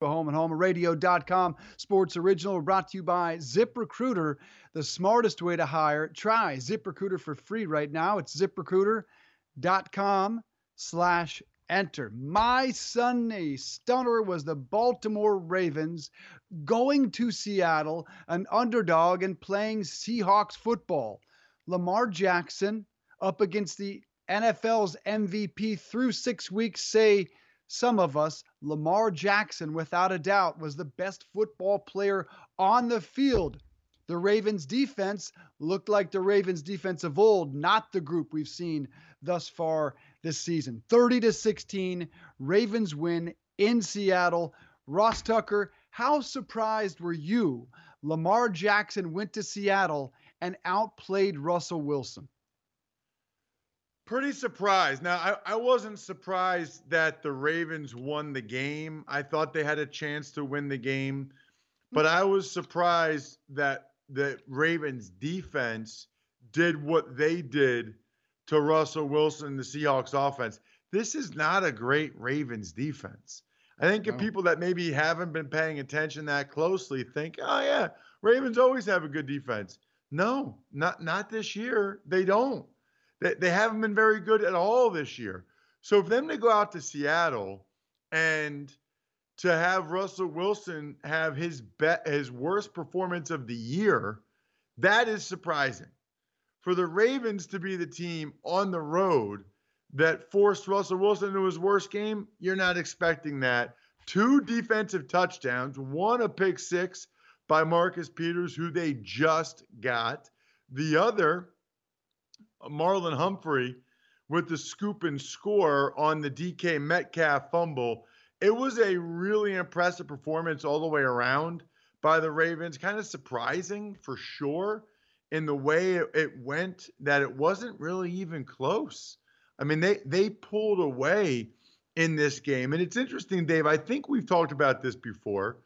Home and homeradio.com sports original brought to you by ZipRecruiter, the smartest way to hire. Try ZipRecruiter for free right now. It's ziprecruiter.com slash enter. My Sunday stunner was the Baltimore Ravens going to Seattle, an underdog and playing Seahawks football. Lamar Jackson up against the NFL's MVP through six weeks say some of us, Lamar Jackson, without a doubt, was the best football player on the field. The Ravens defense looked like the Ravens defense of old, not the group we've seen thus far this season. 30 to 16, Ravens win in Seattle. Ross Tucker, how surprised were you? Lamar Jackson went to Seattle and outplayed Russell Wilson. Pretty surprised. Now, I, I wasn't surprised that the Ravens won the game. I thought they had a chance to win the game, but I was surprised that the Ravens defense did what they did to Russell Wilson and the Seahawks offense. This is not a great Ravens defense. I think if people that maybe haven't been paying attention that closely think, oh yeah, Ravens always have a good defense. No, not not this year. They don't. They, they haven't been very good at all this year. So for them to go out to Seattle and to have Russell Wilson have his bet his worst performance of the year, that is surprising. For the Ravens to be the team on the road that forced Russell Wilson into his worst game, you're not expecting that. Two defensive touchdowns, one a pick six by Marcus Peters, who they just got. The other Marlon Humphrey with the scoop and score on the DK Metcalf fumble. It was a really impressive performance all the way around by the Ravens. Kind of surprising for sure in the way it went that it wasn't really even close. I mean, they they pulled away in this game. And it's interesting, Dave. I think we've talked about this before,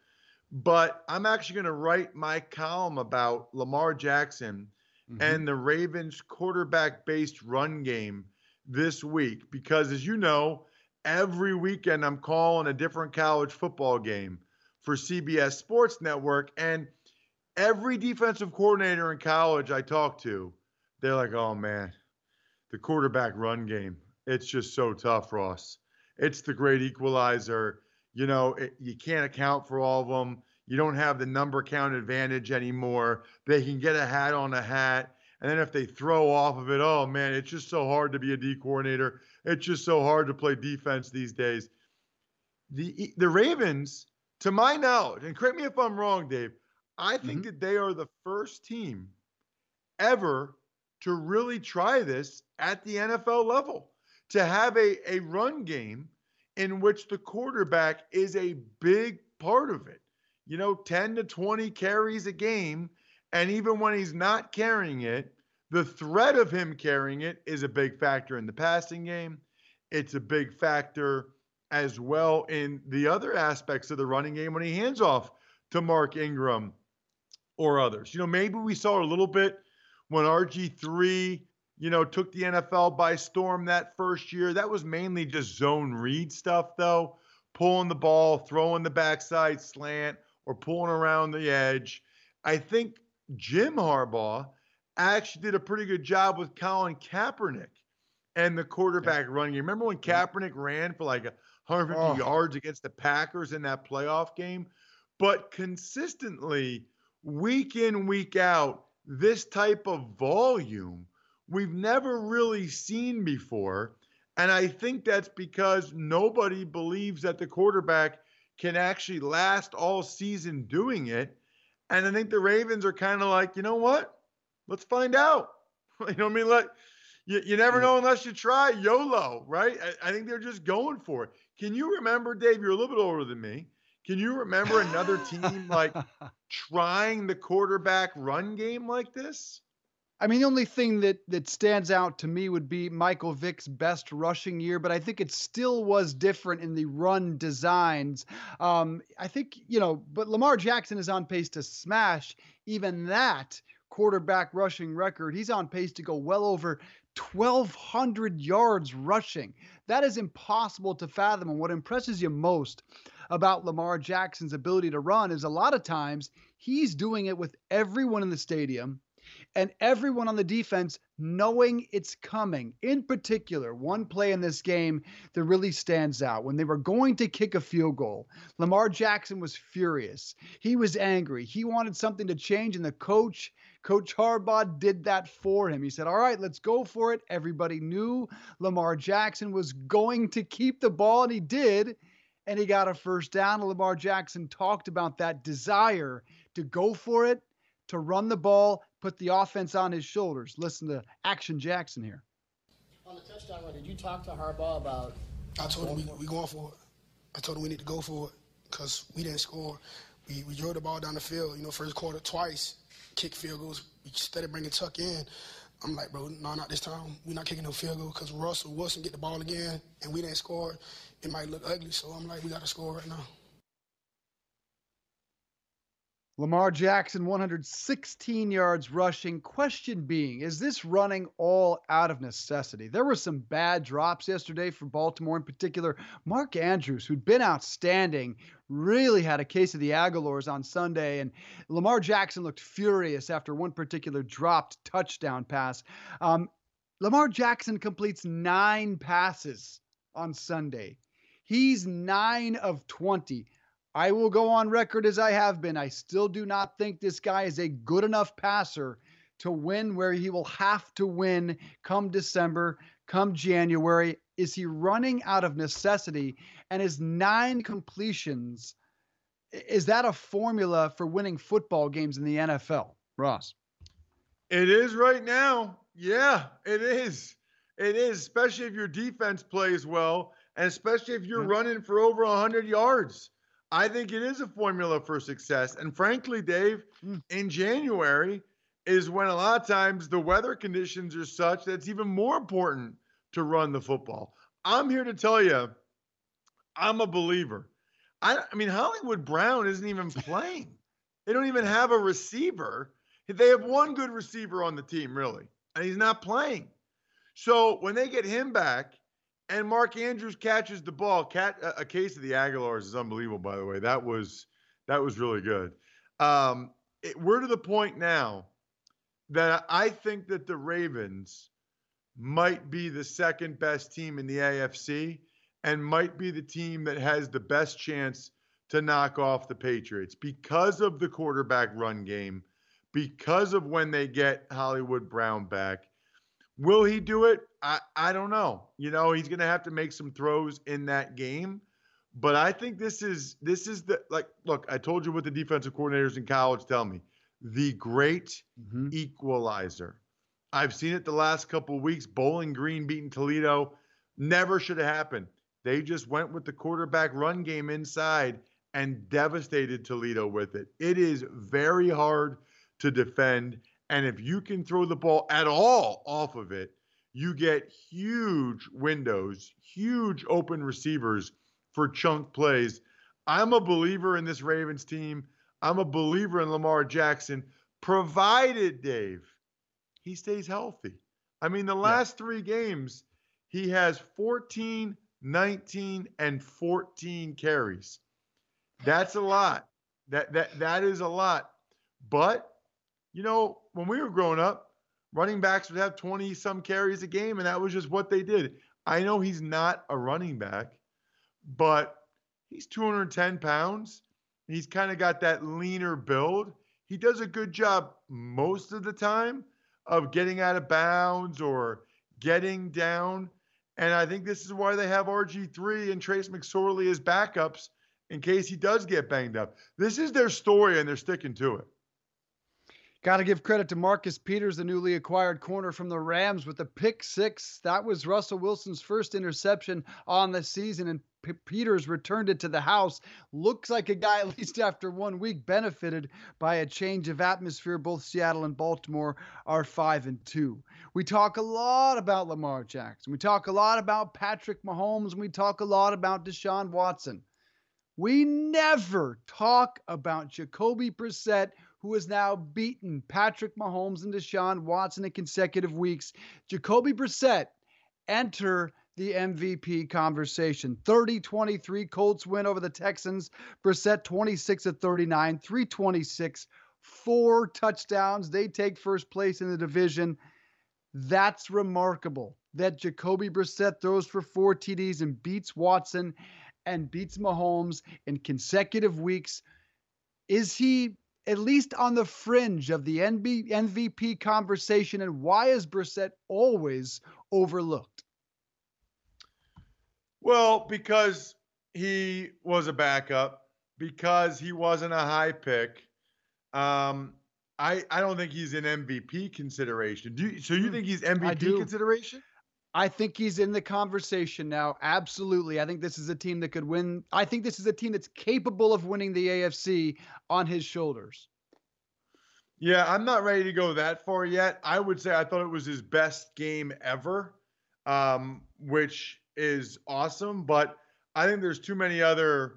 but I'm actually going to write my column about Lamar Jackson mm-hmm. and the Ravens quarterback based run game this week because, as you know, every weekend I'm calling a different college football game for CBS Sports Network. And every defensive coordinator in college I talk to, they're like, oh man, the quarterback run game. It's just so tough, Ross. It's the great equalizer. You know, it, you can't account for all of them. You don't have the number count advantage anymore. They can get a hat on a hat. And then if they throw off of it, oh man, it's just so hard to be a D coordinator. It's just so hard to play defense these days. The the Ravens, to my knowledge, and correct me if I'm wrong, Dave, I think mm-hmm. that they are the first team ever to really try this at the NFL level. To have a, a run game in which the quarterback is a big part of it you know, 10 to 20 carries a game. And even when he's not carrying it, the threat of him carrying it is a big factor in the passing game. It's a big factor as well in the other aspects of the running game when he hands off to Mark Ingram or others. You know, maybe we saw a little bit when RG3, you know, took the NFL by storm that first year. That was mainly just zone read stuff, though, pulling the ball, throwing the backside slant, or pulling around the edge. I think Jim Harbaugh actually did a pretty good job with Colin Kaepernick and the quarterback yeah. running. You remember when Kaepernick ran for like 150 oh. yards against the Packers in that playoff game? But consistently, week in, week out, this type of volume we've never really seen before. And I think that's because nobody believes that the quarterback can actually last all season doing it. And I think the Ravens are kind of like, you know what? Let's find out. you know what I mean? Like, you, you never know unless you try. YOLO, right? I, I think they're just going for it. Can you remember, Dave? You're a little bit older than me. Can you remember another team like trying the quarterback run game like this? I mean, the only thing that that stands out to me would be Michael Vick's best rushing year, but I think it still was different in the run designs. Um, I think you know, but Lamar Jackson is on pace to smash even that quarterback rushing record. He's on pace to go well over 1,200 yards rushing. That is impossible to fathom. And what impresses you most about Lamar Jackson's ability to run is a lot of times he's doing it with everyone in the stadium and everyone on the defense knowing it's coming. In particular, one play in this game that really stands out when they were going to kick a field goal. Lamar Jackson was furious. He was angry. He wanted something to change, and the coach, Coach Harbaugh, did that for him. He said, All right, let's go for it. Everybody knew Lamar Jackson was going to keep the ball, and he did. And he got a first down. Lamar Jackson talked about that desire to go for it, to run the ball, put the offense on his shoulders. Listen to Action Jackson here. On the touchdown run, did you talk to Harbaugh about? I told him we, we going for it. I told him we need to go for it because we didn't score. We, we drove the ball down the field, you know, first quarter twice, kick field goals. We started bringing Tuck in. I'm like, bro, no, not this time. We're not kicking no field goal because Russell Wilson get the ball again and we didn't score. It might look ugly, so I'm like, we got to score right now. Lamar Jackson, 116 yards rushing. Question being, is this running all out of necessity? There were some bad drops yesterday for Baltimore, in particular. Mark Andrews, who'd been outstanding, really had a case of the Agholors on Sunday. And Lamar Jackson looked furious after one particular dropped touchdown pass. Um, Lamar Jackson completes nine passes on Sunday. He's nine of 20. I will go on record as I have been. I still do not think this guy is a good enough passer to win where he will have to win come December, come January. Is he running out of necessity? And his nine completions, is that a formula for winning football games in the NFL? Ross. It is right now. Yeah, it is. It is, especially if your defense plays well, and especially if you're yeah. running for over 100 yards. I think it is a formula for success. And frankly, Dave, mm. in January is when a lot of times the weather conditions are such that it's even more important to run the football. I'm here to tell you, I'm a believer. I, I mean, Hollywood Brown isn't even playing. they don't even have a receiver. They have one good receiver on the team, really, and he's not playing. So when they get him back, and Mark Andrews catches the ball. Cat a case of the Agholors is unbelievable, by the way. That was that was really good. Um, it, we're to the point now that I think that the Ravens might be the second best team in the AFC and might be the team that has the best chance to knock off the Patriots because of the quarterback run game, because of when they get Hollywood Brown back, Will he do it? I, I don't know. You know, he's going to have to make some throws in that game. But I think this is this is the like look, I told you what the defensive coordinators in college tell me. The great mm-hmm. equalizer. I've seen it the last couple of weeks. Bowling Green beating Toledo. Never should have happened. They just went with the quarterback run game inside and devastated Toledo with it. It is very hard to defend. And if you can throw the ball at all off of it, you get huge windows, huge open receivers for chunk plays. I'm a believer in this Ravens team. I'm a believer in Lamar Jackson, provided, Dave, he stays healthy. I mean, the last yeah. three games, he has 14, 19, and 14 carries. That's a lot. That that that is a lot. But you know, when we were growing up, running backs would have 20 some carries a game, and that was just what they did. I know he's not a running back, but he's 210 pounds. He's kind of got that leaner build. He does a good job most of the time of getting out of bounds or getting down. And I think this is why they have RG3 and Trace McSorley as backups in case he does get banged up. This is their story, and they're sticking to it. Got to give credit to Marcus Peters, the newly acquired corner from the Rams, with the pick six. That was Russell Wilson's first interception on the season. And P- Peters returned it to the house. Looks like a guy, at least after one week, benefited by a change of atmosphere. Both Seattle and Baltimore are five and two. We talk a lot about Lamar Jackson. We talk a lot about Patrick Mahomes. And we talk a lot about Deshaun Watson. We never talk about Jacoby Brissett, who has now beaten Patrick Mahomes and Deshaun Watson in consecutive weeks. Jacoby Brissett enter the MVP conversation. 30 23 Colts win over the Texans. Brissett 26 at 39, 326, four touchdowns. They take first place in the division. That's remarkable that Jacoby Brissett throws for four TDs and beats Watson and beats Mahomes in consecutive weeks. Is he at least on the fringe of the NB, MVP conversation? And why is Brissett always overlooked? Well, because he was a backup, because he wasn't a high pick. Um, I I don't think he's an MVP consideration. Do you, so? You hmm. think he's MVP consideration? I think he's in the conversation now. Absolutely. I think this is a team that could win. I think this is a team that's capable of winning the AFC on his shoulders. Yeah, I'm not ready to go that far yet. I would say I thought it was his best game ever, um, which is awesome. But I think there's too many other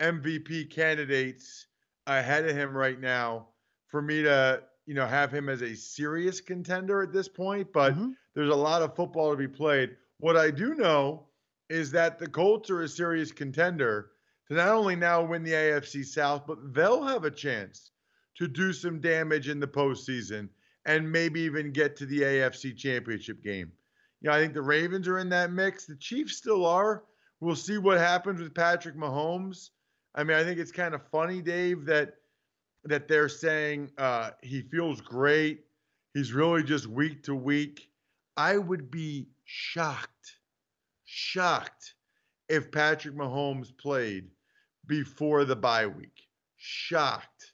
MVP candidates ahead of him right now for me to, you know, have him as a serious contender at this point. But mm-hmm. there's a lot of football to be played. What I do know is that the Colts are a serious contender to not only now win the AFC South, but they'll have a chance to do some damage in the postseason and maybe even get to the AFC Championship game. You know, I think the Ravens are in that mix. The Chiefs still are. We'll see what happens with Patrick Mahomes. I mean, I think it's kind of funny, Dave, that that they're saying uh, he feels great. He's really just week to week. I would be shocked, shocked if Patrick Mahomes played before the bye week. Shocked.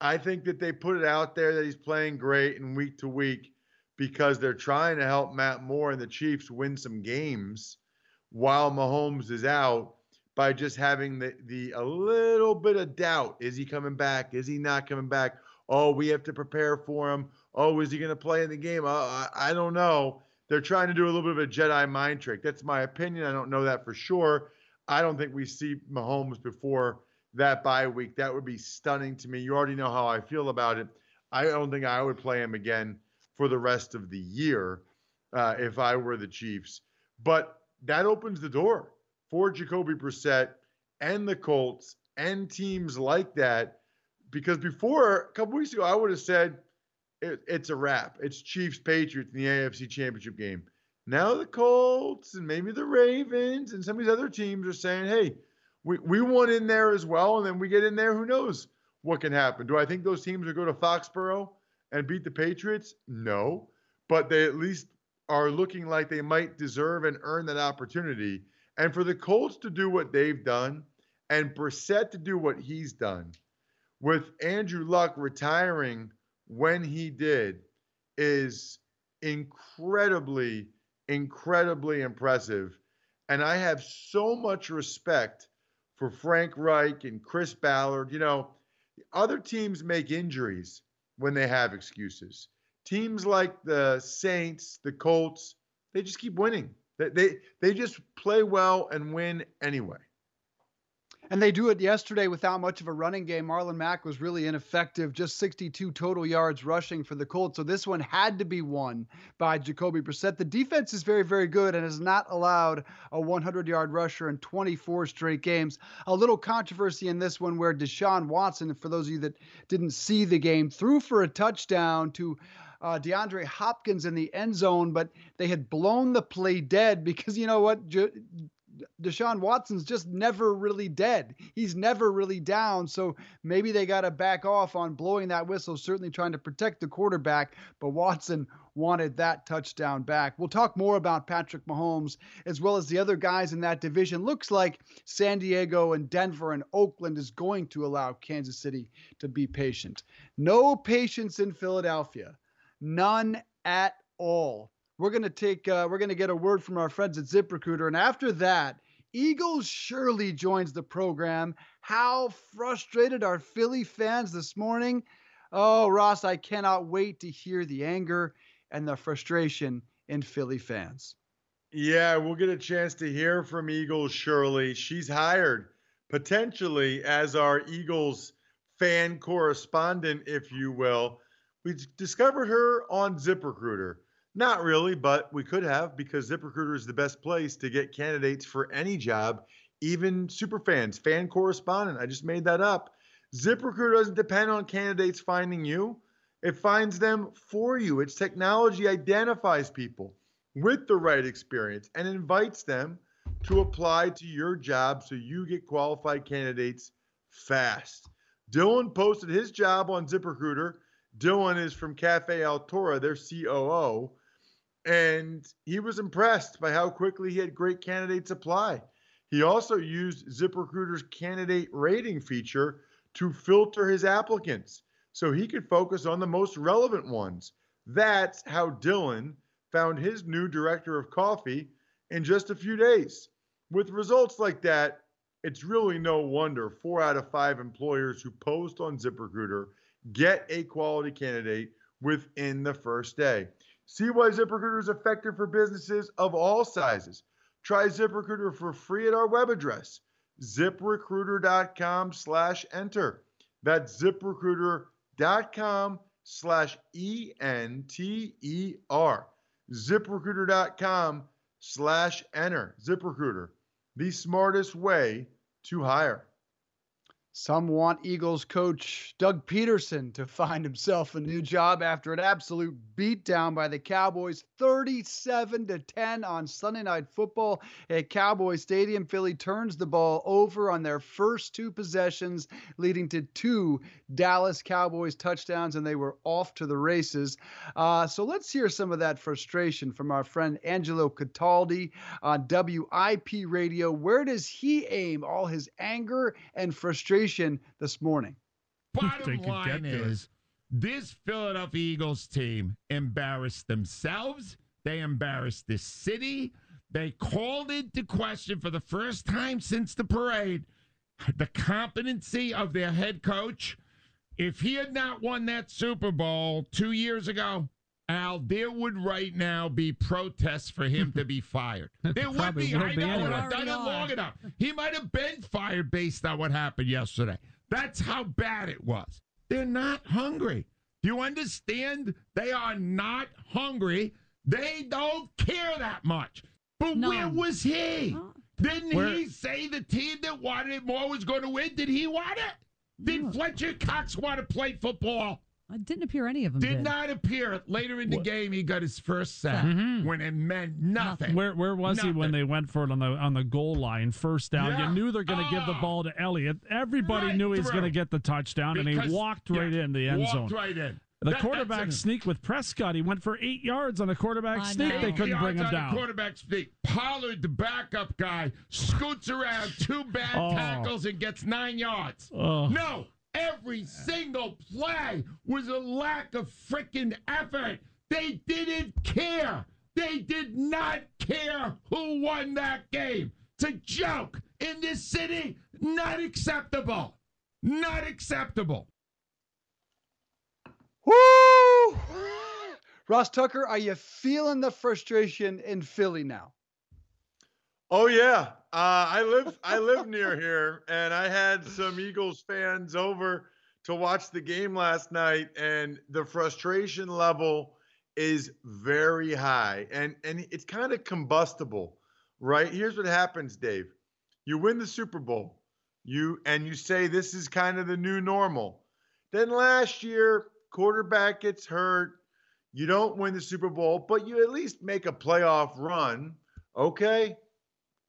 I think that they put it out there that he's playing great and week to week because they're trying to help Matt Moore and the Chiefs win some games while Mahomes is out by just having the, the a little bit of doubt. Is he coming back? Is he not coming back? Oh, we have to prepare for him. Oh, is he going to play in the game? Uh, I, I don't know. They're trying to do a little bit of a Jedi mind trick. That's my opinion. I don't know that for sure. I don't think we see Mahomes before that bye week. That would be stunning to me. You already know how I feel about it. I don't think I would play him again for the rest of the year uh, if I were the Chiefs. But that opens the door for Jacoby Brissett and the Colts and teams like that. Because before a couple weeks ago, I would have said it, it's a wrap. It's Chiefs Patriots in the AFC Championship game. Now the Colts and maybe the Ravens and some of these other teams are saying, hey, we, we want in there as well. And then we get in there, who knows what can happen. Do I think those teams will go to Foxborough and beat the Patriots? No, but they at least are looking like they might deserve and earn that opportunity. And for the Colts to do what they've done and Brissett to do what he's done, with Andrew Luck retiring when he did, is incredibly, incredibly impressive. And I have so much respect for Frank Reich and Chris Ballard. You know, other teams make injuries when they have excuses. Teams like the Saints, the Colts, they just keep winning. They they, just play well and win anyway. And they do it yesterday without much of a running game. Marlon Mack was really ineffective, just 62 total yards rushing for the Colts. So this one had to be won by Jacoby Brissett. The defense is very, very good and has not allowed a 100 yard rusher in 24 straight games. A little controversy in this one where Deshaun Watson, for those of you that didn't see the game, threw for a touchdown to uh, DeAndre Hopkins in the end zone, but they had blown the play dead because you know what? Deshaun Watson's just never really dead. He's never really down. So maybe they got to back off on blowing that whistle, certainly trying to protect the quarterback. But Watson wanted that touchdown back. We'll talk more about Patrick Mahomes as well as the other guys in that division. Looks like San Diego and Denver and Oakland is going to allow Kansas City to be patient. No patience in Philadelphia. None at all we're to take uh, we're to get a word from our friends at ZipRecruiter, and after that, Eagles Shirley joins the program. How frustrated are Philly fans this morning? Oh, Ross, I cannot wait to hear the anger and the frustration in Philly fans. Yeah, we'll get a chance to hear from Eagles Shirley. She's hired potentially as our Eagles fan correspondent, if you will. We discovered her on ZipRecruiter. Not really, but we could have because ZipRecruiter is the best place to get candidates for any job, even super fans, fan correspondent. I just made that up. ZipRecruiter doesn't depend on candidates finding you, it finds them for you. Its technology identifies people with the right experience and invites them to apply to your job so you get qualified candidates fast. Dylan posted his job on ZipRecruiter. Dylan is from Cafe Altura, their COO. And he was impressed by how quickly he had great candidates apply. He also used ZipRecruiter's candidate rating feature to filter his applicants so he could focus on the most relevant ones. That's how Dylan found his new director of coffee in just a few days. With results like that, it's really no wonder four out of five employers who post on ZipRecruiter get a quality candidate within the first day. See why ZipRecruiter is effective for businesses of all sizes. Try ZipRecruiter for free at our web address, ziprecruiter.com slash enter. That's ziprecruiter.com slash E-N-T-E-R. ZipRecruiter.com slash enter. ZipRecruiter, the smartest way to hire. Some want Eagles coach Doug Pederson to find himself a new job after an absolute beatdown by the Cowboys 37 to 10 on Sunday Night Football at Cowboys Stadium. Philly turns the ball over on their first two possessions, leading to two Dallas Cowboys touchdowns, and they were off to the races. Uh, so let's hear some of that frustration from our friend Angelo Cataldi on WIP Radio. Where does he aim all his anger and frustration? This morning. Bottom line is this Philadelphia Eagles team embarrassed themselves. They embarrassed the city. They called into question for the first time since the parade the competency of their head coach. If he had not won that Super Bowl two years ago, Al, there would right now be protests for him to be fired. There would be. I know. Anyway. I've done it long enough. He might have been fired based on what happened yesterday. That's how bad it was. They're not hungry. Do you understand? They are not hungry. They don't care that much. But no. where was he? Didn't where? he say the team that wanted it more was going to win? Did he want it? Did. Fletcher Cox want to play football? It didn't appear any of them did. did. not appear. Later in the what? game, he got his first sack mm-hmm. when it meant nothing. Where where was nothing. he when they went for it on the on the goal line, first down? Yeah. You knew they're going to oh. give the ah. ball to Elliott. Everybody right knew he was going to get the touchdown, because, and he walked right yeah, in the end walked zone. right in. The that, quarterback sneak with Prescott. He went for eight yards on a quarterback I sneak. Know. They couldn't bring him down. quarterback sneak. Pollard, the backup guy, scoots around two bad oh. tackles and gets nine yards. Oh. No, Every single play was a lack of freaking effort. They didn't care. They did not care who won that game. It's a joke. In this city, not acceptable. Not acceptable. Woo! Ross Tucker, are you feeling the frustration in Philly now? Oh yeah, uh, I live I live near here, and I had some Eagles fans over to watch the game last night, and the frustration level is very high, and and it's kind of combustible, right? Here's what happens, Dave: you win the Super Bowl, you and you say this is kind of the new normal. Then last year, quarterback gets hurt. You don't win the Super Bowl, but you at least make a playoff run. Okay,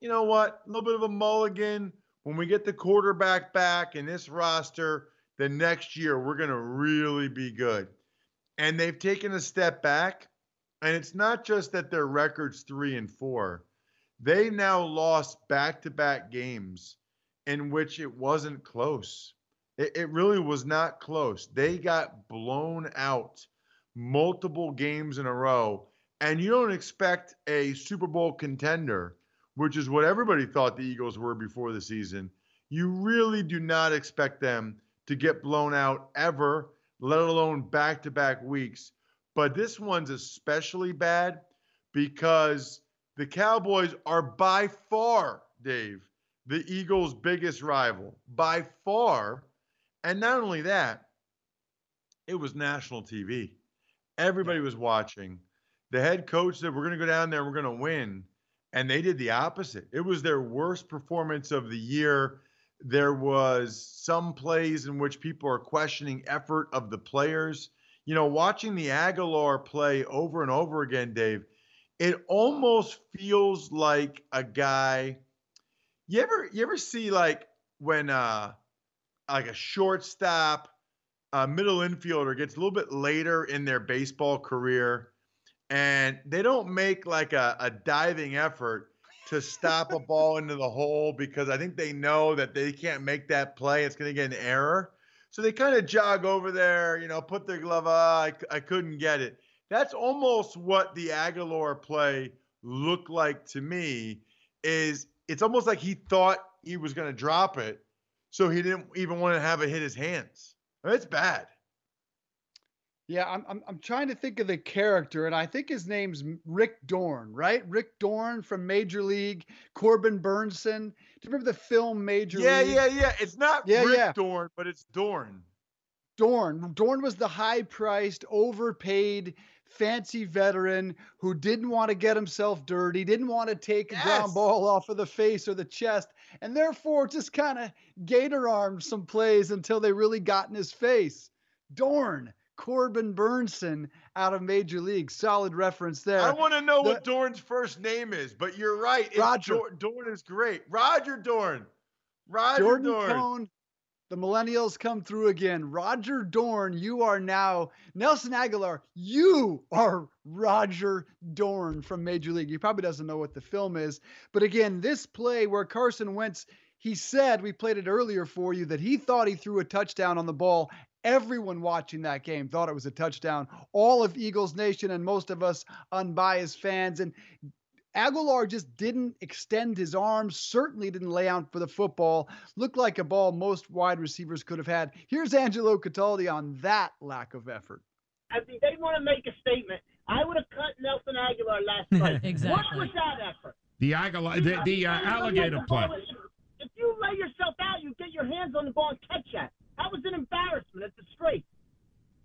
you know what? A little bit of a mulligan. When we get the quarterback back in this roster, the next year we're going to really be good. And they've taken a step back. And it's not just that their record's three and four, they now lost back to back games in which it wasn't close. It, it, really was not close. They got blown out multiple games in a row. And you don't expect a Super Bowl contender which is what everybody thought the Eagles were before the season, you really do not expect them to get blown out ever, let alone back to back weeks. But this one's especially bad because the Cowboys are by far, Dave, the Eagles' biggest rival. By far. And not only that, it was national TV. Everybody was watching. The head coach said, We're going to go down there, we're going to win. And they did the opposite. It was their worst performance of the year. There was some plays in which people are questioning effort of the players. You know, watching the Agholor play over and over again, Dave, it almost feels like a guy. You ever you ever see like when uh like a shortstop, a middle infielder gets a little bit later in their baseball career and they don't make like a, a diving effort to stop a ball into the hole because I think they know that they can't make that play. It's going to get an error. So they kind of jog over there, you know, put their glove on. I, I couldn't get it. That's almost what the Agholor play looked like to me. Is it's almost like he thought he was going to drop it, so he didn't even want to have it hit his hands. It's bad. Yeah, I'm, I'm I'm trying to think of the character, and I think his name's Rick Dorn, right? Rick Dorn from Major League, Corbin Bernsen. Do you remember the film Major yeah, League? Yeah, yeah, yeah. It's not yeah, Rick yeah. Dorn, but it's Dorn. Dorn. Dorn was the high-priced, overpaid, fancy veteran who didn't want to get himself dirty, didn't want to take a yes. ground ball off of the face or the chest, and therefore just kind of gator armed some plays until they really got in his face. Dorn. Corbin Bernsen out of Major League. Solid reference there. I want to know the, what Dorn's first name is, but you're right. Roger. Dorn, Dorn is great. Roger Dorn. Roger Jordan Dorn. Cone, the millennials come through again. Roger Dorn, you are now Nelson Agholor. You are Roger Dorn from Major League. He probably doesn't know what the film is, but again, this play where Carson Wentz. He said, we played it earlier for you, that he thought he threw a touchdown on the ball Everyone watching that game thought it was a touchdown. All of Eagles Nation and most of us unbiased fans. And Agholor just didn't extend his arms, certainly didn't lay out for the football. Looked like a ball most wide receivers could have had. Here's Angelo Cataldi on that lack of effort. I think they want to make a statement. I would have cut Nelson Agholor last night. exactly. What was that effort? The, Agholor, the, the uh, alligator play. If you lay yourself out, you get your hands on the ball and catch that. That was an embarrassment. It's a disgrace.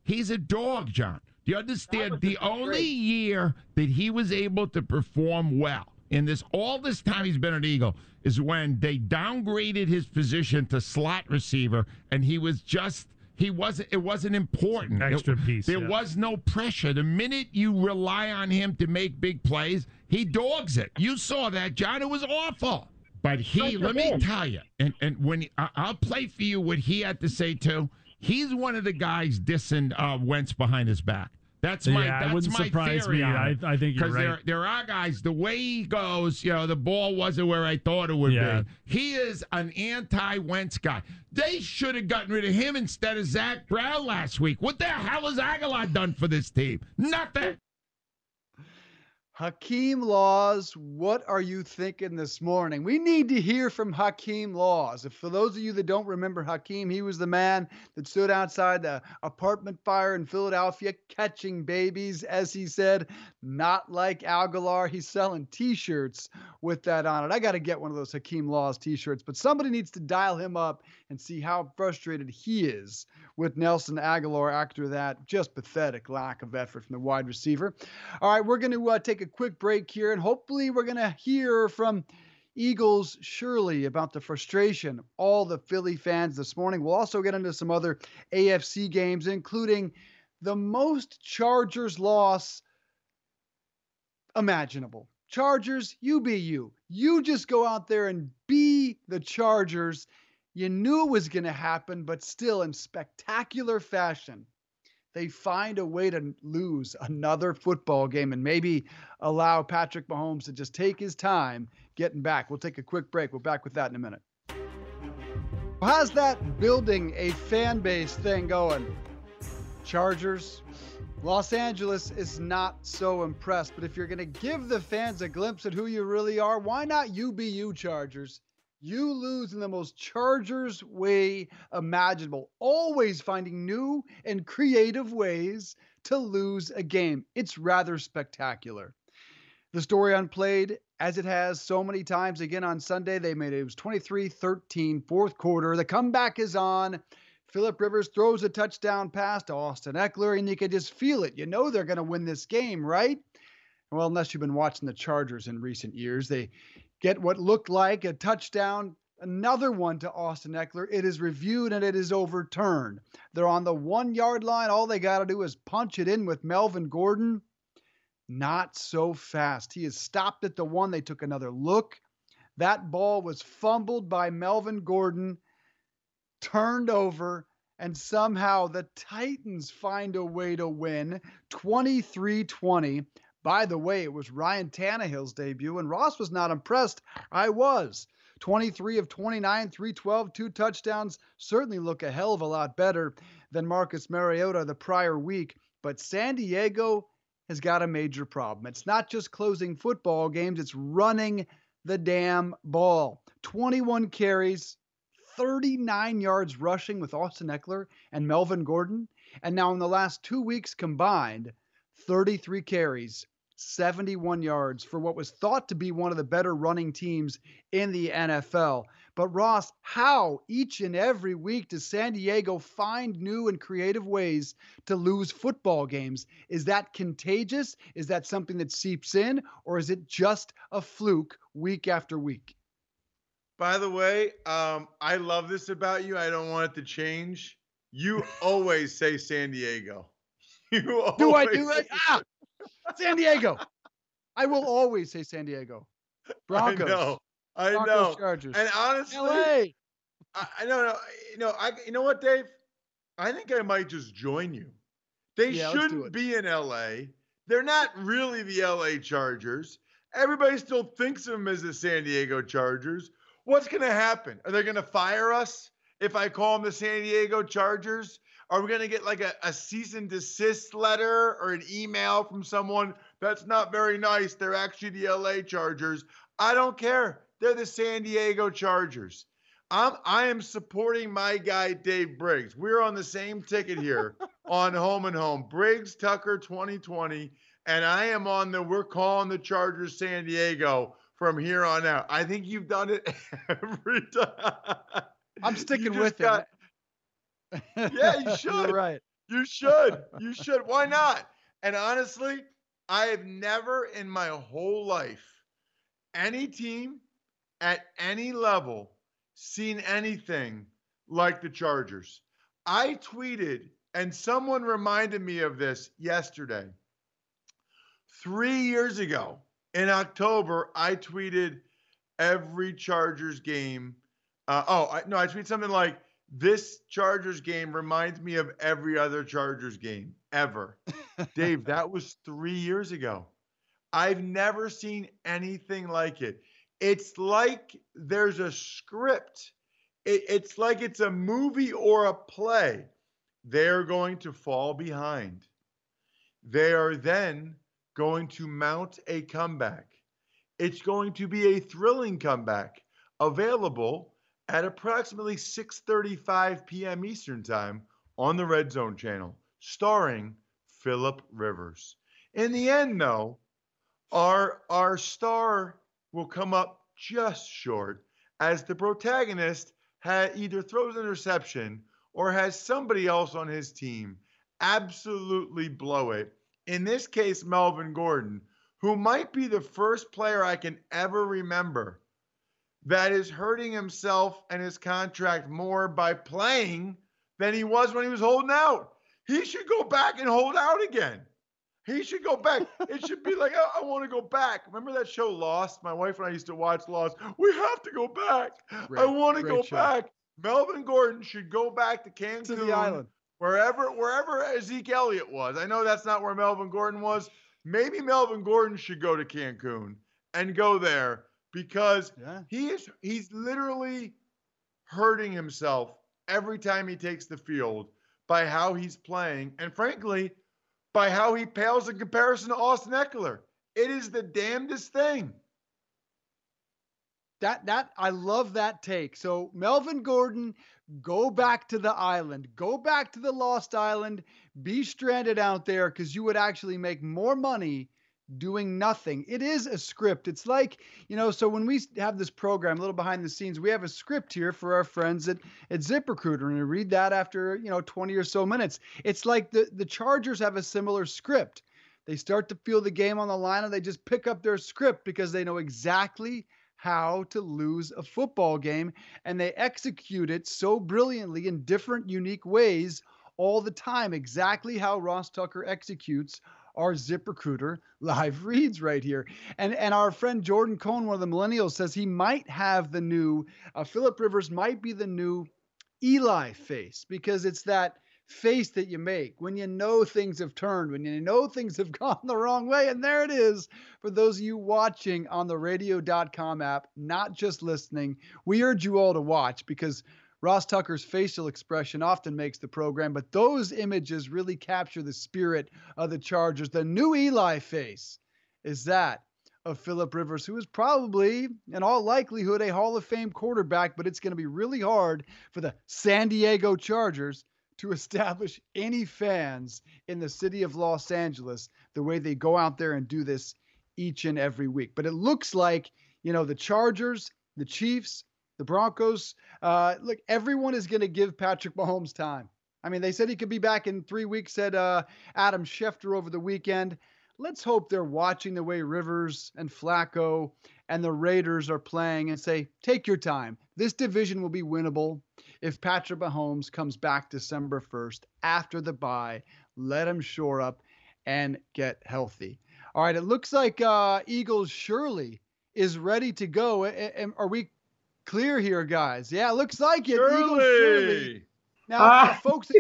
He's a dog, John. Do you understand? The only year that he was able to perform well in this, all this time he's been an Eagle, is when they downgraded his position to slot receiver, and he was just. He wasn't. It wasn't important. Extra it, piece. There yeah. was no pressure. The minute you rely on him to make big plays, he dogs it. You saw that, John. It was awful. But he, let me tell you, and and when he, I'll play for you what he had to say too. He's one of the guys dissing uh, Wentz behind his back. That's my. Yeah, that's wouldn't my surprise theory me. I, I think you're because right. there, there are guys. The way he goes, you know, the ball wasn't where I thought it would Yeah. be. He is an anti-Wentz guy. They should have gotten rid of him instead of Zach Brown last week. What the hell has Agholor done for this team? Nothing. Hakeem Laws, what are you thinking this morning? We need to hear from Hakeem Laws. If for those of you that don't remember Hakeem, he was the man that stood outside the apartment fire in Philadelphia catching babies, as he said, not like Agholor. He's selling t-shirts with that on it. I got to get one of those Hakeem Laws t-shirts, but somebody needs to dial him up and see how frustrated he is with Nelson Agholor after that just pathetic lack of effort from the wide receiver. All right, we're going to uh, take a quick break here, and hopefully, we're going to hear from Eagles Shirley about the frustration of all the Philly fans this morning. We'll also get into some other AFC games, including the most Chargers loss imaginable. Chargers, you be you. You just go out there and be the Chargers. You knew it was going to happen, but still, in spectacular fashion, they find a way to lose another football game and maybe allow Patrick Mahomes to just take his time getting back. We'll take a quick break. We're back with that in a minute. How's that building a fan base thing going? Chargers, Los Angeles is not so impressed, but if you're going to give the fans a glimpse at who you really are, why not you be you, Chargers? You lose in the most Chargers way imaginable, always finding new and creative ways to lose a game. It's rather spectacular. The story unplayed as it has so many times again on Sunday. They made it, it was 23 13, fourth quarter. The comeback is on. Philip Rivers throws a touchdown pass to Austin Ekeler, and you can just feel it. You know they're going to win this game, right? Well, unless you've been watching the Chargers in recent years, they get what looked like a touchdown, another one to Austin Ekeler. It is reviewed and it is overturned. They're on the one yard line. All they got to do is punch it in with Melvin Gordon. Not so fast. He is stopped at the one. They took another look. That ball was fumbled by Melvin Gordon turned over, and somehow the Titans find a way to win 23 20. By the way, it was Ryan Tannehill's debut, and Ross was not impressed. I was. 23 of 29, 312, two touchdowns certainly look a hell of a lot better than Marcus Mariota the prior week. But San Diego has got a major problem. It's not just closing football games, it's running the damn ball. 21 carries, 39 yards rushing with Austin Ekeler and Melvin Gordon. And now in the last two weeks combined, 33 carries, 71 yards for what was thought to be one of the better running teams in the NFL. But Ross, how each and every week does San Diego find new and creative ways to lose football games? Is that contagious? Is that something that seeps in? Or is it just a fluke week after week? By the way, um, I love this about you. I don't want it to change. You always say San Diego. You do I do it? Ah, San Diego. I will always say San Diego. Broncos. I know. I Broncos, know. Chargers. And honestly, LA. I, I don't know. You know, I you know what, Dave? I think I might just join you. They Yeah, shouldn't be in LA. They're not really the LA Chargers. Everybody still thinks of them as the San Diego Chargers. What's going to happen? Are they going to fire us if I call them the San Diego Chargers? Are we going to get like a, a cease and desist letter or an email from someone that's not very nice? They're actually the LA Chargers. I don't care. They're the San Diego Chargers. I'm I am supporting my guy Dave Briggs. We're on the same ticket here on Home and Home. Briggs Tucker 2020, and I am on the we're calling the Chargers San Diego from here on out. I think you've done it every time. I'm sticking with got- it. Yeah, you should. Right. You should. You should. Why not? And honestly, I have never in my whole life, any team at any level, seen anything like the Chargers. I tweeted, and someone reminded me of this yesterday. Three years ago in October, I tweeted every Chargers game. Uh, oh, I, no, I tweeted something like, this Chargers game reminds me of every other Chargers game ever. Dave, that was three years ago. I've never seen anything like it. It's like there's a script, it, it's like it's a movie or a play. They're going to fall behind. They are then going to mount a comeback. It's going to be a thrilling comeback available at approximately 6:35 p.m. Eastern Time on the Red Zone channel, starring Philip Rivers. In the end, though, our our star will come up just short as the protagonist ha either throws an interception or has somebody else on his team absolutely blow it. In this case, Melvin Gordon, who might be the first player I can ever remember that is hurting himself and his contract more by playing than he was when he was holding out. He should go back and hold out again. He should go back. It should be like, I, I want to go back. Remember that show Lost? My wife and I used to watch Lost. We have to go back. I want to go show. back. Melvin Gordon should go back to Cancun, To the island. wherever wherever Zeke Elliott was. I know that's not where Melvin Gordon was. Maybe Melvin Gordon should go to Cancun and go there because Yeah. he is he's literally hurting himself every time he takes the field by how he's playing and frankly by how he pales in comparison to Austin Ekeler. It is the damnedest thing. That that I love that take. So Melvin Gordon, go back to the island. Go back to the lost island. Be stranded out there because you would actually make more money doing nothing. It is a script. It's like, you know, so when we have this program, a little behind the scenes, we have a script here for our friends at, at ZipRecruiter, and we read that after, you know, 20 or so minutes. It's like the, the Chargers have a similar script. They start to feel the game on the line and they just pick up their script because they know exactly how to lose a football game and they execute it so brilliantly in different unique ways all the time exactly how Ross Tucker executes our ZipRecruiter live reads right here. And and our friend Jordan Cohn, one of the millennials, says he might have the new uh, Philip Rivers might be the new Eli face because it's that face that you make when you know things have turned, when you know things have gone the wrong way. And there it is for those of you watching on the radio.com app, not just listening. We urge you all to watch because Ross Tucker's facial expression often makes the program, but those images really capture the spirit of the Chargers. The new Eli face is that of Philip Rivers, who is probably, in all likelihood, a Hall of Fame quarterback, but it's going to be really hard for the San Diego Chargers to establish any fans in the city of Los Angeles the way they go out there and do this each and every week. But it looks like, you know, the Chargers, the Chiefs, the Broncos, uh, look, everyone is going to give Patrick Mahomes time. I mean, they said he could be back in three weeks, said uh, Adam Schefter over the weekend. Let's hope they're watching the way Rivers and Flacco and the Raiders are playing and say, take your time. This division will be winnable if Patrick Mahomes comes back December 1st after the bye. Let him shore up and get healthy. All right, it looks like uh, Eagles Shirley is ready to go. Are we clear here, guys? Yeah, looks like it. Shirley. Eagles Shirley. Now, ah. folks,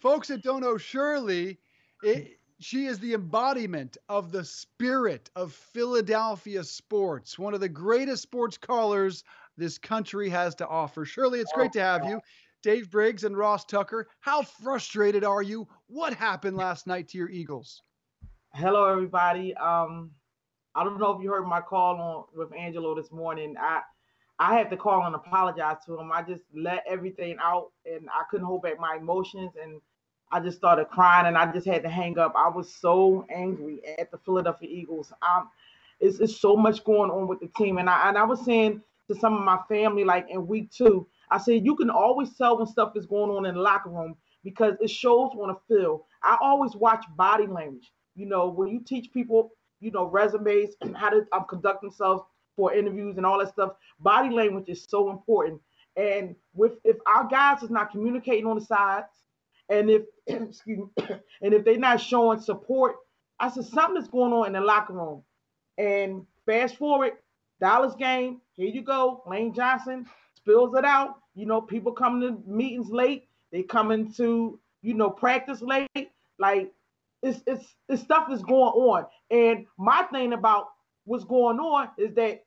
folks that don't know Shirley, it, she is the embodiment of the spirit of Philadelphia sports, one of the greatest sports callers this country has to offer. Shirley, it's great to have you. Dave Briggs and Ross Tucker, how frustrated are you? What happened last night to your Eagles? Hello, everybody. Um, I don't know if you heard my call on with Angelo this morning. I I had to call and apologize to him. I just let everything out and I couldn't hold back my emotions and I just started crying and I just had to hang up. I was so angry at the Philadelphia Eagles. Um, it's, it's so much going on with the team. And I and I was saying to some of my family, like in week two, I said you can always tell when stuff is going on in the locker room because it shows on a feel. I always watch body language. You know, when you teach people, you know, resumes and how to um, conduct themselves for interviews and all that stuff, body language is so important. And with if our guys is not communicating on the sides, and if excuse me, and if they're not showing support, I said something going on in the locker room. And fast forward, Dallas game, here you go. Lane Johnson spills it out. You know, people come to meetings late. They come into, you know, practice late. Like it's it's this stuff is going on. And my thing about what's going on is that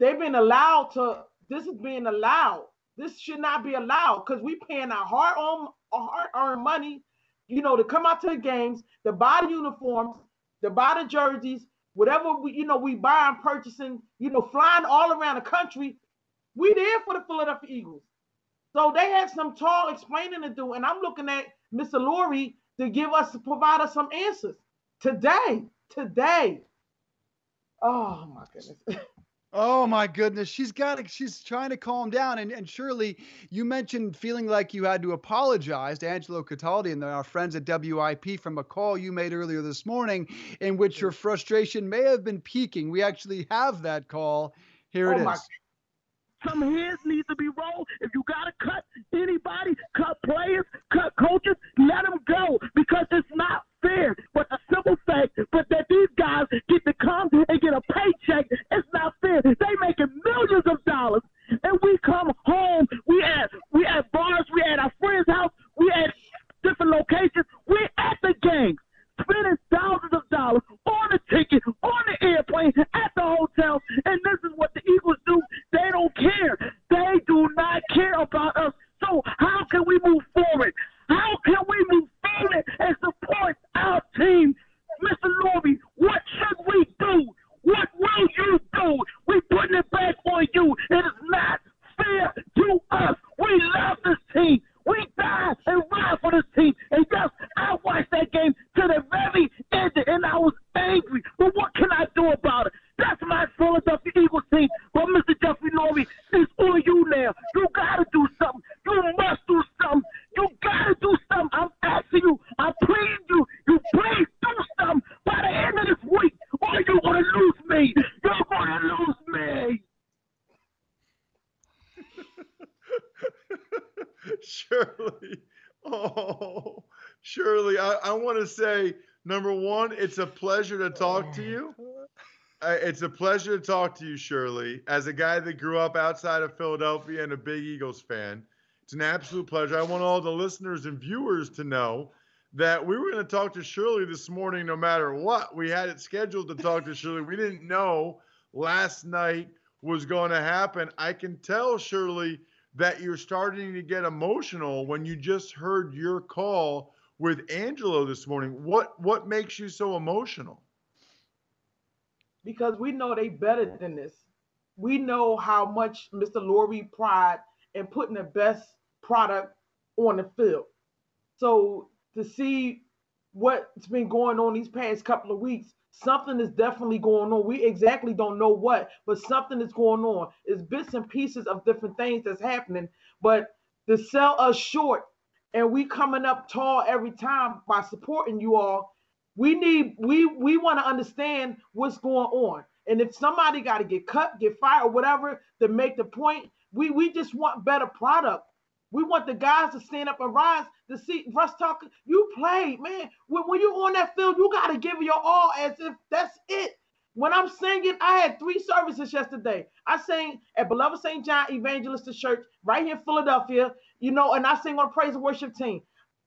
they've been allowed to. This is being allowed. This should not be allowed because we paying our hard on hard earned money, you know, to come out to the games, to buy the uniforms, to buy the jerseys, whatever we, you know, we buy and purchasing, you know, flying all around the country. We there for the Philadelphia Eagles. So they had some tall explaining to do, and I'm looking at Mr. Lurie to give us provide us some answers today. Today. Oh my goodness. Oh my goodness, she's got to, she's trying to calm down. And and Shirley, you mentioned feeling like you had to apologize to Angelo Cataldi and our friends at WIP from a call you made earlier this morning, in which your frustration may have been peaking. We actually have that call. Here oh it is. Some heads need to be rolled. If you gotta cut anybody, cut players, cut coaches, let them go because it's not fair. But the simple fact, but that these guys get to come and get a paycheck, it's not fair. They making millions of dollars, and we come home. We at we at bars, we at our friends' house, we at different locations. We at the games, spending thousands of dollars on the ticket, on the airplane, at the hotels, and this is what the Eagles do. They don't care. They do not care about us. So how can we move forward? How can we move forward and support team. Mr. Lurie, it's a pleasure to talk to you. It's a pleasure to talk to you, Shirley. As a guy that grew up outside of Philadelphia and a big Eagles fan, it's an absolute pleasure. I want all the listeners and viewers to know that we were going to talk to Shirley this morning no matter what. We had it scheduled to talk to Shirley. We didn't know last night was going to happen. I can tell, Shirley, that you're starting to get emotional when you just heard your call with Angelo this morning. What what makes you so emotional? Because we know they better than this. We know how much Mr. Lurie pride in putting the best product on the field. So to see what's been going on these past couple of weeks, something is definitely going on. We exactly don't know what, but something is going on. It's bits and pieces of different things that's happening. But to sell us short and we coming up tall every time by supporting you all, we need we we want to understand what's going on. And if somebody got to get cut, get fired, or whatever to make the point, we we just want better product. We want the guys to stand up and rise to see Russ talking. You played, man. When, when you're on that field, you got to give your all as if that's it. When I'm singing, I had three services yesterday. I sang at Beloved St. John Evangelist Church right here in Philadelphia, you know, and I sing on a praise and worship team.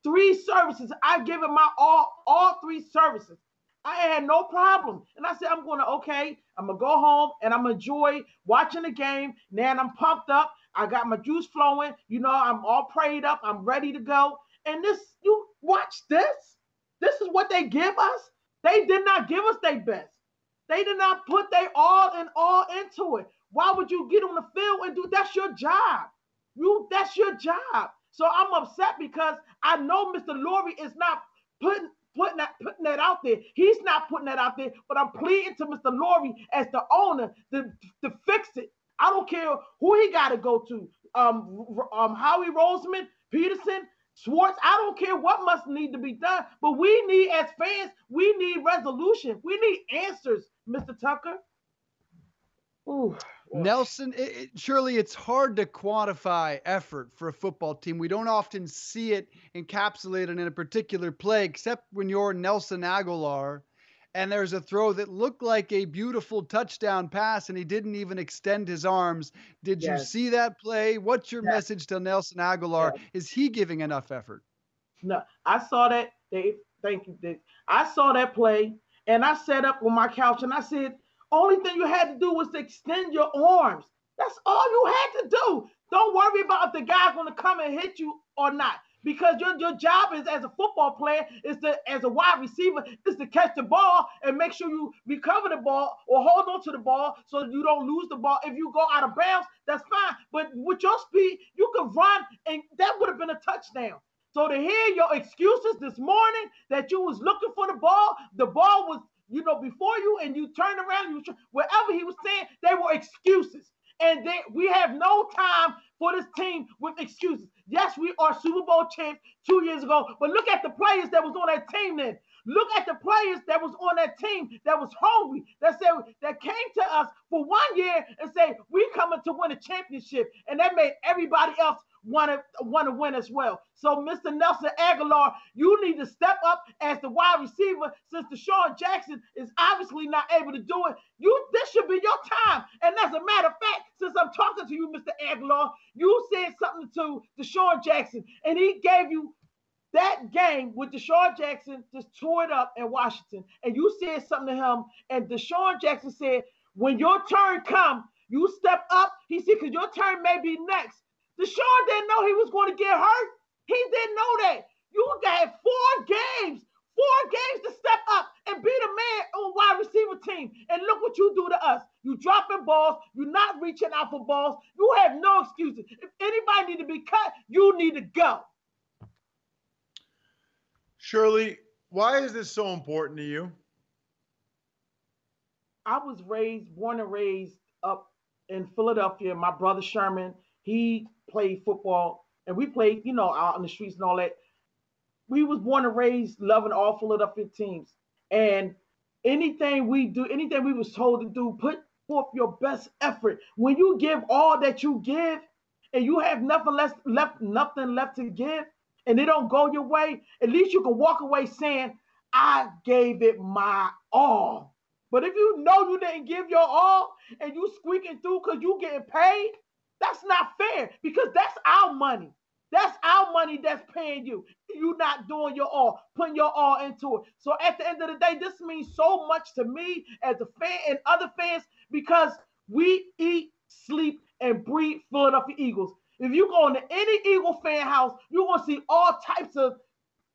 Three services. I give it my all, all three services. I had no problem. And I said, I'm going to, okay, I'm going to go home and I'm going to enjoy watching the game. Now I'm pumped up. I got my juice flowing. You know, I'm all prayed up. I'm ready to go. And this, you watch this. This is what they give us. They did not give us their best. They did not put their all and all into it. Why would you get on the field and do that's your job? You that's your job. So I'm upset because I know Mr. Lurie is not putting putting that putting that out there. He's not putting that out there, but I'm pleading to Mr. Lurie as the owner to, to fix it. I don't care who he got to go to. Um, um, Howie Roseman, Pederson, Schwartz. I don't care what must need to be done, but we need as fans, we need resolution. We need answers, Mr. Tucker. Ooh. Nelson, it, it, surely it's hard to quantify effort for a football team. We don't often see it encapsulated in a particular play, except when you're Nelson Agholor and there's a throw that looked like a beautiful touchdown pass, and he didn't even extend his arms. Did yes. you see that play? What's your yes. message to Nelson Agholor? Yes. Is he giving enough effort? No, I saw that, Dave. Thank you, Dave. I saw that play, and I sat up on my couch and I said, only thing you had to do was to extend your arms. That's all you had to do. Don't worry about if the guy's going to come and hit you or not because your, your job is as a football player is to as a wide receiver is to catch the ball and make sure you recover the ball or hold on to the ball so you don't lose the ball if you go out of bounds that's fine but with your speed you can run and that would have been a touchdown so to hear your excuses this morning that you was looking for the ball the ball was you know before you and you turned around you wherever he was saying they were excuses and they, we have no time for this team with excuses. Yes, we are Super Bowl champs two years ago, but look at the players that was on that team then. Look at the players that was on that team that was hungry, that said that came to us for one year and say we coming to win a championship, and that made everybody else want to want to win as well. So, Mr. Nelson Agholor, you need to step up as the wide receiver since DeSean Jackson is obviously not able to do it. You this should be your time. And as a matter of fact, since I'm talking to you, Mr. Agholor, you said something to DeSean Jackson, and he gave you that game with DeSean Jackson just tore it up in Washington. And you said something to him, and DeSean Jackson said, when your turn come, you step up. He said, because your turn may be next. DeSean didn't know he was going to get hurt. He didn't know that. You got four games, four games to step up and be the man on wide receiver team. And look what you do to us. You dropping balls. You're not reaching out for balls. You have no excuses. If anybody need to be cut, you need to go. Shirley, why is this so important to you? I was raised, born and raised up in Philadelphia. My brother Sherman, he played football, and we played, you know, out in the streets and all that. We was born and raised loving all Philadelphia teams, and anything we do, anything we was told to do, put forth your best effort. When you give all that you give, and you have nothing less left, nothing left to give, and it don't go your way, at least you can walk away saying, "I gave it my all." But if you know you didn't give your all and you squeaking through because you getting paid, that's not fair because that's our money. That's our money that's paying you. You're not doing your all, putting your all into it. So at the end of the day, this means so much to me as a fan and other fans because we eat, sleep, and breathe Philadelphia Eagles. If you go into any Eagle fan house, you're gonna see all types of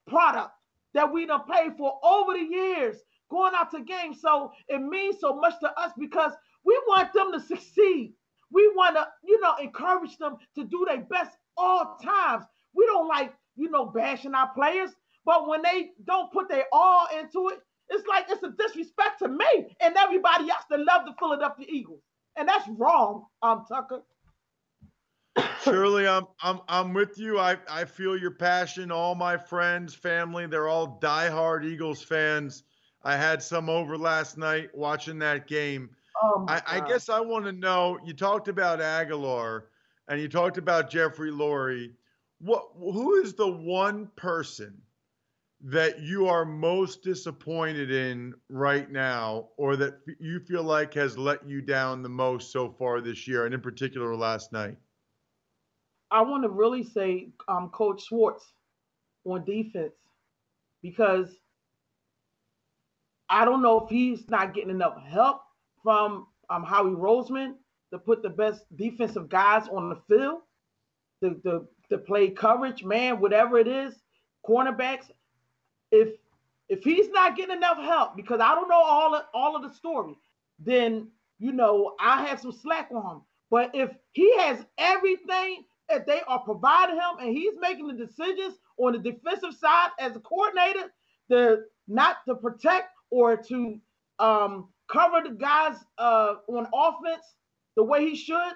product that we done paid for over the years going out to games. So it means so much to us because we want them to succeed. We want to, you know, encourage them to do their best all times. We don't like, you know, bashing our players, but when they don't put their all into it, it's like it's a disrespect to me and everybody else that love the Philadelphia Eagles. And that's wrong, um, Tucker. Shirley, I'm I'm I'm with you. I, I feel your passion. All my friends, family, they're all diehard Eagles fans. I had some over last night watching that game. Oh I, I, guess I want to know. You talked about Agholor, and you talked about Jeffrey Lurie. What? Who is the one person that you are most disappointed in right now, or that you feel like has let you down the most so far this year, and in particular last night? I want to really say um, Coach Schwartz on defense because I don't know if he's not getting enough help from um, Howie Roseman to put the best defensive guys on the field, to, to, to play coverage, man, whatever it is, cornerbacks. If if he's not getting enough help, because I don't know all of, all of the story, then you know I have some slack on him. But if he has everything that they are providing him, and he's making the decisions on the defensive side as a coordinator, the not to protect or to um, cover the guys uh, on offense the way he should,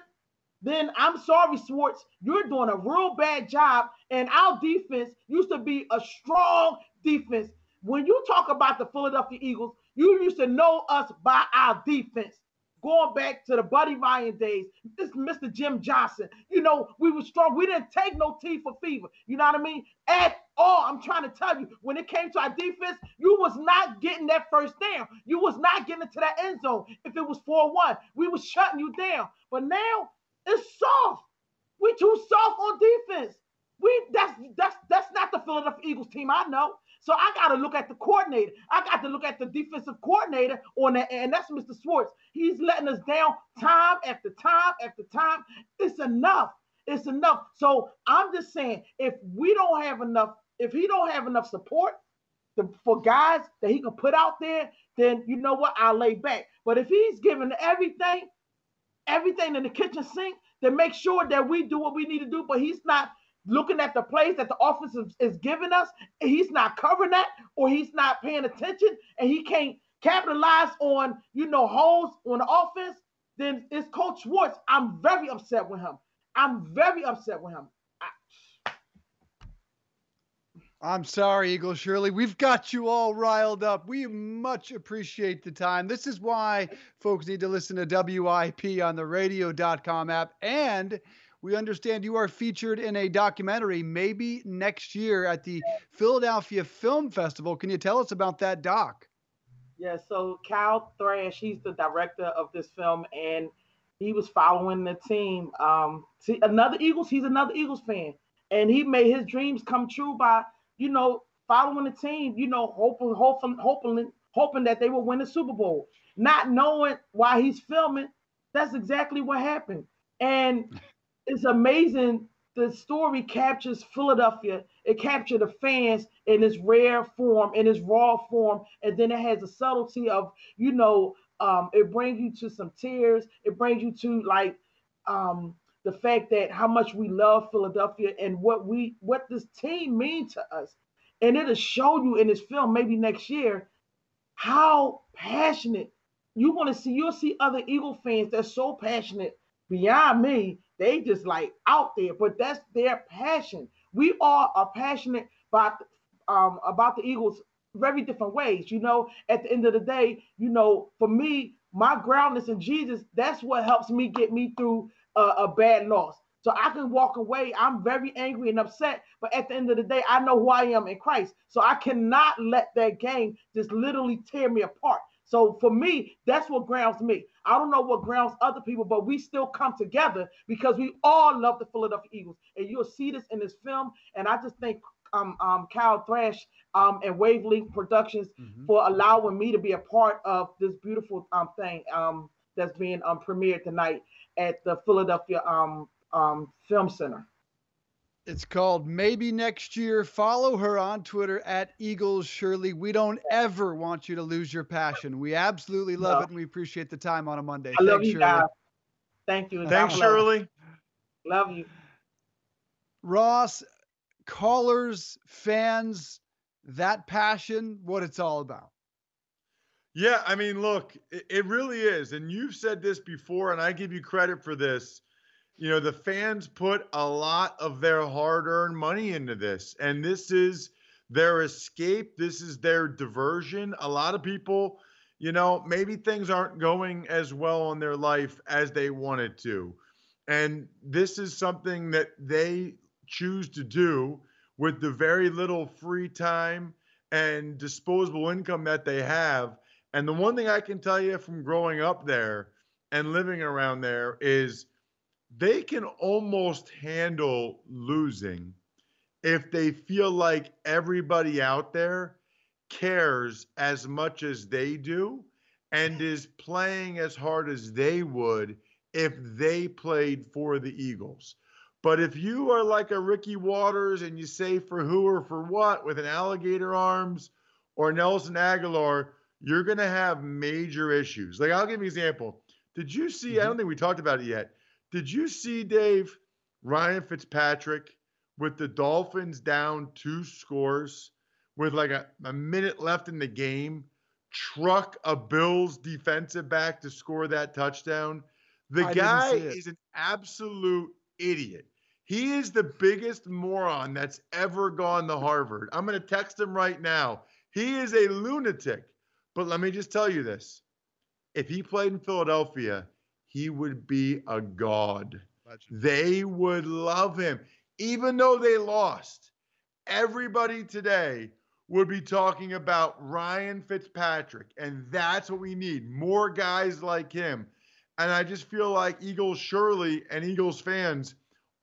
then I'm sorry, Schwartz, you're doing a real bad job. And our defense used to be a strong defense. When you talk about the Philadelphia Eagles, you used to know us by our defense going back to the Buddy Ryan days, this Mr. Jim Johnson. You know, we were strong. We didn't take no tea for fever. You know what I mean? At all, I'm trying to tell you, when it came to our defense, you was not getting that first down. You was not getting into that end zone. If it was 4-1, we was shutting you down. But now it's soft. We too soft on defense. We that's that's that's not the Philadelphia Eagles team I know. So I got to look at the coordinator. I got to look at the defensive coordinator on that, and that's Mr. Schwartz. He's letting us down time after time after time. It's enough. It's enough. So I'm just saying, if we don't have enough, if he don't have enough support to, for guys that he can put out there, then you know what? I'll lay back. But if he's giving everything, everything in the kitchen sink, to make sure that we do what we need to do, but he's not looking at the plays that the offense is, is giving us, he's not covering that, or he's not paying attention, and he can't capitalize on you know holes on the offense, then it's Coach Schwartz. I'm very upset with him. I'm very upset with him. I'm sorry, Eagle Shirley. We've got you all riled up. We much appreciate the time. This is why folks need to listen to WIP on the radio.com app and we understand you are featured in a documentary maybe next year at the Philadelphia Film Festival. Can you tell us about that doc? Yeah, so Kyle Thrash, he's the director of this film, and he was following the team. Um, see, another Eagles, he's another Eagles fan, and he made his dreams come true by, you know, following the team. You know, hoping, hoping, hoping, hoping that they will win the Super Bowl. Not knowing why he's filming, that's exactly what happened. And it's amazing. The story captures Philadelphia. It captured the fans in its rare form, in its raw form, and then it has a subtlety of, you know, um, it brings you to some tears. It brings you to like um, the fact that how much we love Philadelphia and what we what this team means to us. and it'll show you in this film maybe next year how passionate you want to see. You'll see other Eagle fans that's so passionate beyond me. They just like out there, but that's their passion. We all are passionate about um about the Eagles very different ways. You know, at the end of the day, you know, for me, my groundness in Jesus, that's what helps me get me through a, a bad loss. So I can walk away. I'm very angry and upset, but at the end of the day, I know who I am in Christ. So I cannot let that game just literally tear me apart. So for me, that's what grounds me. I don't know what grounds other people, but we still come together because we all love the Philadelphia Eagles. And you'll see this in this film. And I just think um, um, Kyle Thrash um, and Wavelength Productions mm-hmm. for allowing me to be a part of this beautiful um, thing um, that's being um, premiered tonight at the Philadelphia um, um, Film Center. It's called Maybe Next Year. Follow her on Twitter at Eagles Shirley. We don't ever want you to lose your passion. We absolutely love no. it and we appreciate the time on a Monday. I love you Shirley. guys. Thank you. Thanks, Shirley. Love you. Ross, callers, fans, that passion, what it's all about. Yeah, I mean, look, it, it really is. And you've said this before, and I give you credit for this you know, the fans put a lot of their hard earned money into this, and this is their escape. This is their diversion. A lot of people, you know, maybe things aren't going as well in their life as they wanted to. And this is something that they choose to do with the very little free time and disposable income that they have. And the one thing I can tell you from growing up there and living around there is they can almost handle losing if they feel like everybody out there cares as much as they do and is playing as hard as they would if they played for the Eagles. But if you are like a Ricky Watters and you say for who or for what with an alligator arms or Nelson Agholor, you're going to have major issues. Like I'll give you an example. Did you see? Mm-hmm. I don't think we talked about it yet. Did you see Dave Ryan Fitzpatrick with the Dolphins down two scores with like a, a minute left in the game? Truck a Bills defensive back to score that touchdown. The I guy is an absolute idiot. He is the biggest moron that's ever gone to Harvard. I'm going to text him right now. He is a lunatic. But let me just tell you this if he played in Philadelphia, he would be a god. Legend. They would love him. Even though they lost, everybody today would be talking about Ryan Fitzpatrick. And that's what we need more guys like him. And I just feel like Eagles Shirley and Eagles fans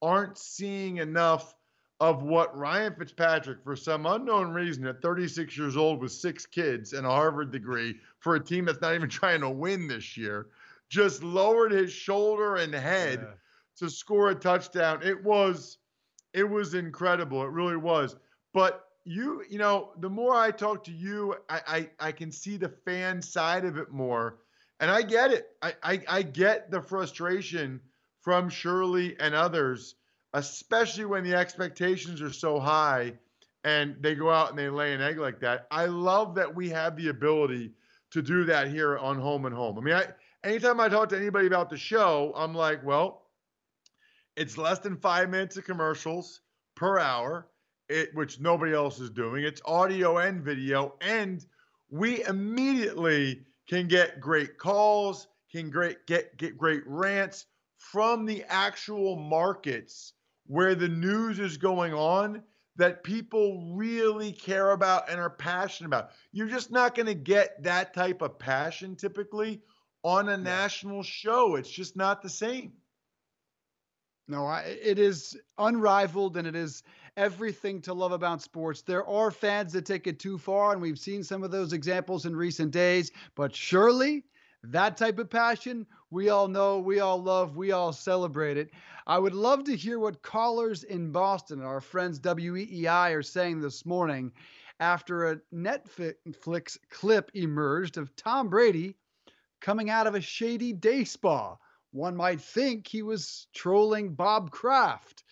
aren't seeing enough of what Ryan Fitzpatrick, for some unknown reason, at 36 years old with six kids and a Harvard degree for a team that's not even trying to win this year, just lowered his shoulder and head yeah. to score a touchdown. It was it was incredible. It really was. But you, you know, the more I talk to you, I I, I can see the fan side of it more. And I get it. I, I, I get the frustration from Shirley and others, especially when the expectations are so high and they go out and they lay an egg like that. I love that we have the ability to do that here on Home and Home. I mean, I anytime I talk to anybody about the show, I'm like, well, it's less than five minutes of commercials per hour, it, which nobody else is doing. It's audio and video, and we immediately can get great calls, can great get get great rants from the actual markets where the news is going on that people really care about and are passionate about. You're just not going to get that type of passion typically on a national show. It's just not the same. No, I, it is unrivaled and it is everything to love about sports. There are fans that take it too far, and we've seen some of those examples in recent days. But surely, that type of passion, we all know, we all love, we all celebrate it. I would love to hear what callers in Boston, our friends WEEI, are saying this morning after a Netflix clip emerged of Tom Brady coming out of a shady day spa. One might think he was trolling Bob Kraft.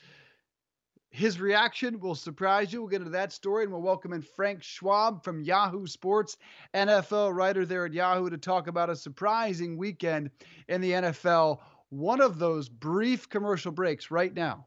his reaction will surprise you. We'll get into that story and we'll welcome in Frank Schwab from Yahoo Sports, NFL writer there at Yahoo, to talk about a surprising weekend in the NFL. One of those brief commercial breaks right now.